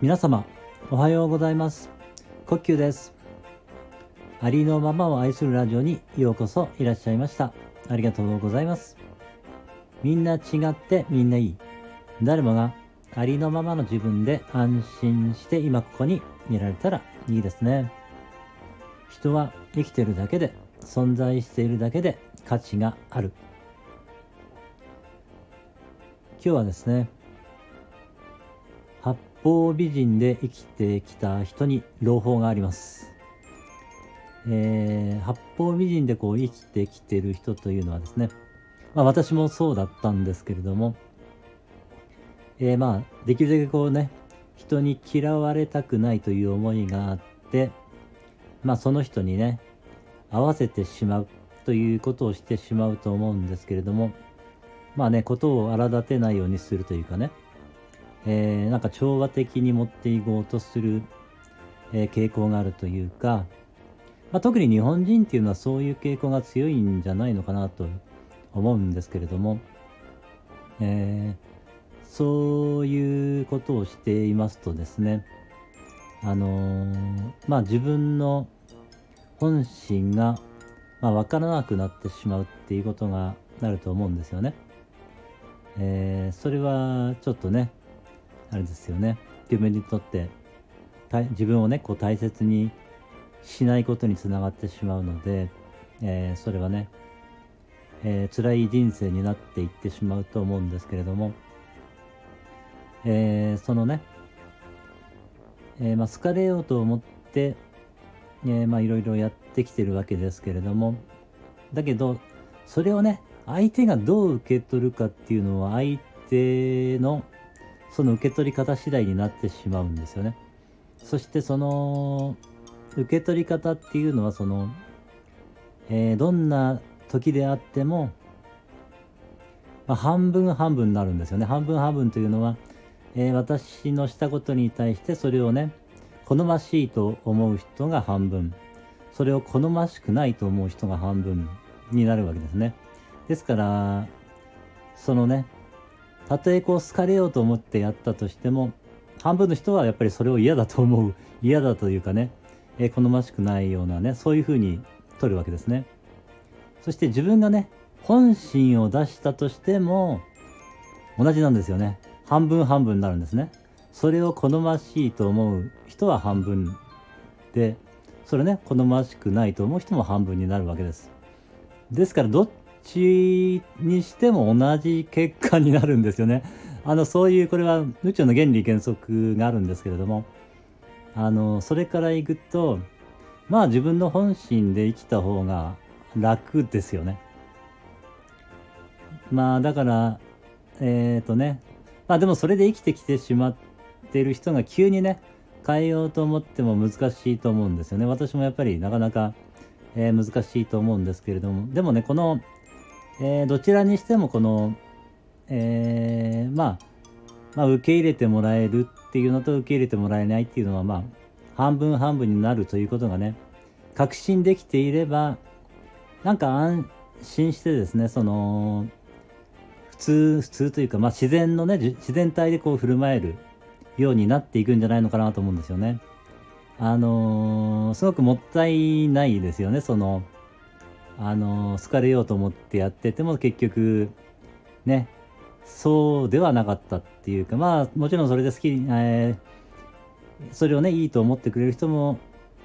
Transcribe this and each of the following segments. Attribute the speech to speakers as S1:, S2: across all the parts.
S1: 皆様おはようございます。呼吸です。ありのままを愛するラジオにようこそいらっしゃいました。ありがとうございます。みんな違ってみんないい。誰もがありのままの自分で安心して今ここにいられたらいいですね。人は生きてるだけで存在しているだけで価値がある。今日はですね八方美人で生きてきた人に朗報があります。えー、八方美人でこう生きてきてる人というのはですね、まあ私もそうだったんですけれども、えー、まあできるだけこうね、人に嫌われたくないという思いがあって、まあその人にね、合わせてしまうということをしてしまうと思うんですけれども、まあね、ことを荒立てないようにするというかね、えー、なんか調和的に持っていこうとする、えー、傾向があるというか、まあ、特に日本人っていうのはそういう傾向が強いんじゃないのかなと思うんですけれども、えー、そういうことをしていますとですね、あのー、まあ自分の本心が、まあ、分からなくなってしまうっていうことがあると思うんですよね。えー、それはちょっとね、あれですよね。自分にとって自分をねこう大切にしないことにつながってしまうので、えー、それはね、えー、辛い人生になっていってしまうと思うんですけれども、えー、そのね、えーまあ、好かれようと思って、え、まあいろいろやってきてるわけですけれどもだけどそれをね相手がどう受け取るかっていうのは相手のその受け取り方次第になってしまうんですよね。そしてその受け取り方っていうのはその、えー、どんな時であっても、まあ、半分半分になるんですよね。半分半分というのは、えー、私のしたことに対してそれをね好ましいと思う人が半分それを好ましくないと思う人が半分になるわけですね。ですからそのねたとえこう好かれようと思ってやったとしても半分の人はやっぱりそれを嫌だと思う。嫌だというかね、えー、好ましくないようなねそういうふうに取るわけですね。そして自分がね本心を出したとしても同じなんですよね。半分半分になるんですね。それを好ましいと思う人は半分でそれね好ましくないと思う人も半分になるわけです。ですからどっちにしても同じ結果になるんですよね。あのそういうこれは宇宙の原理原則があるんですけれどもあのそれからいくとまあ自分の本心で生きた方が楽ですよね。まあだからえっ、ー、とねまあでもそれで生きてきてしまってる人が急にね変えようと思っても難しいと思うんですよね。私もやっぱりなかなか、えー、難しいと思うんですけれどもでもねこのえー、どちらにしてもこの、えー、まあ、まあ、受け入れてもらえるっていうのと受け入れてもらえないっていうのは、まあ、半分半分になるということがね、確信できていれば、なんか安心してですね、その、普通、普通というか、まあ、自然のね、自然体でこう振る舞えるようになっていくんじゃないのかなと思うんですよね。あのー、すごくもったいないですよね、その、あの好かれようと思ってやってても結局ねそうではなかったっていうかまあもちろんそれで好き、えー、それをねいいと思ってくれる人も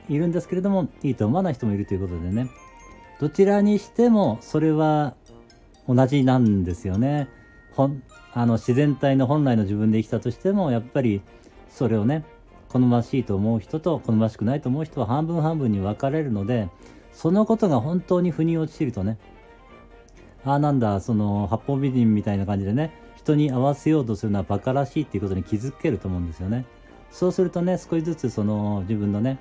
S1: いるんですけれどもいいと思わない人もいるということでねどちらにしてもそれは同じなんですよね。ほんあの自然体の本来の自分で生きたとしてもやっぱりそれをね好ましいと思う人と好ましくないと思う人は半分半分に分かれるのでそのことが本当に腑に落ちるとね、ああなんだ、その八方美人みたいな感じでね、人に合わせようとするのは馬鹿らしいっていうことに気づけると思うんですよね。そうするとね、少しずつその自分のね、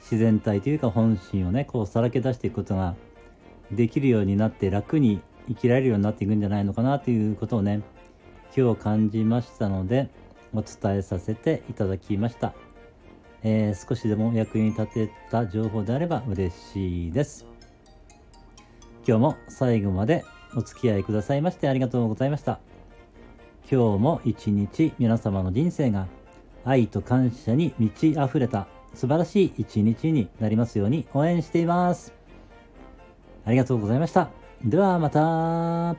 S1: 自然体というか本心をね、こうさらけ出していくことができるようになって楽に生きられるようになっていくんじゃないのかなということをね、今日感じましたので、お伝えさせていただきました。えー、少しでもお役に立てた情報であれば嬉しいです。今日も最後までお付き合いくださいましてありがとうございました。今日も一日皆様の人生が愛と感謝に満ち溢れた素晴らしい一日になりますように応援しています。ありがとうございました。ではまた。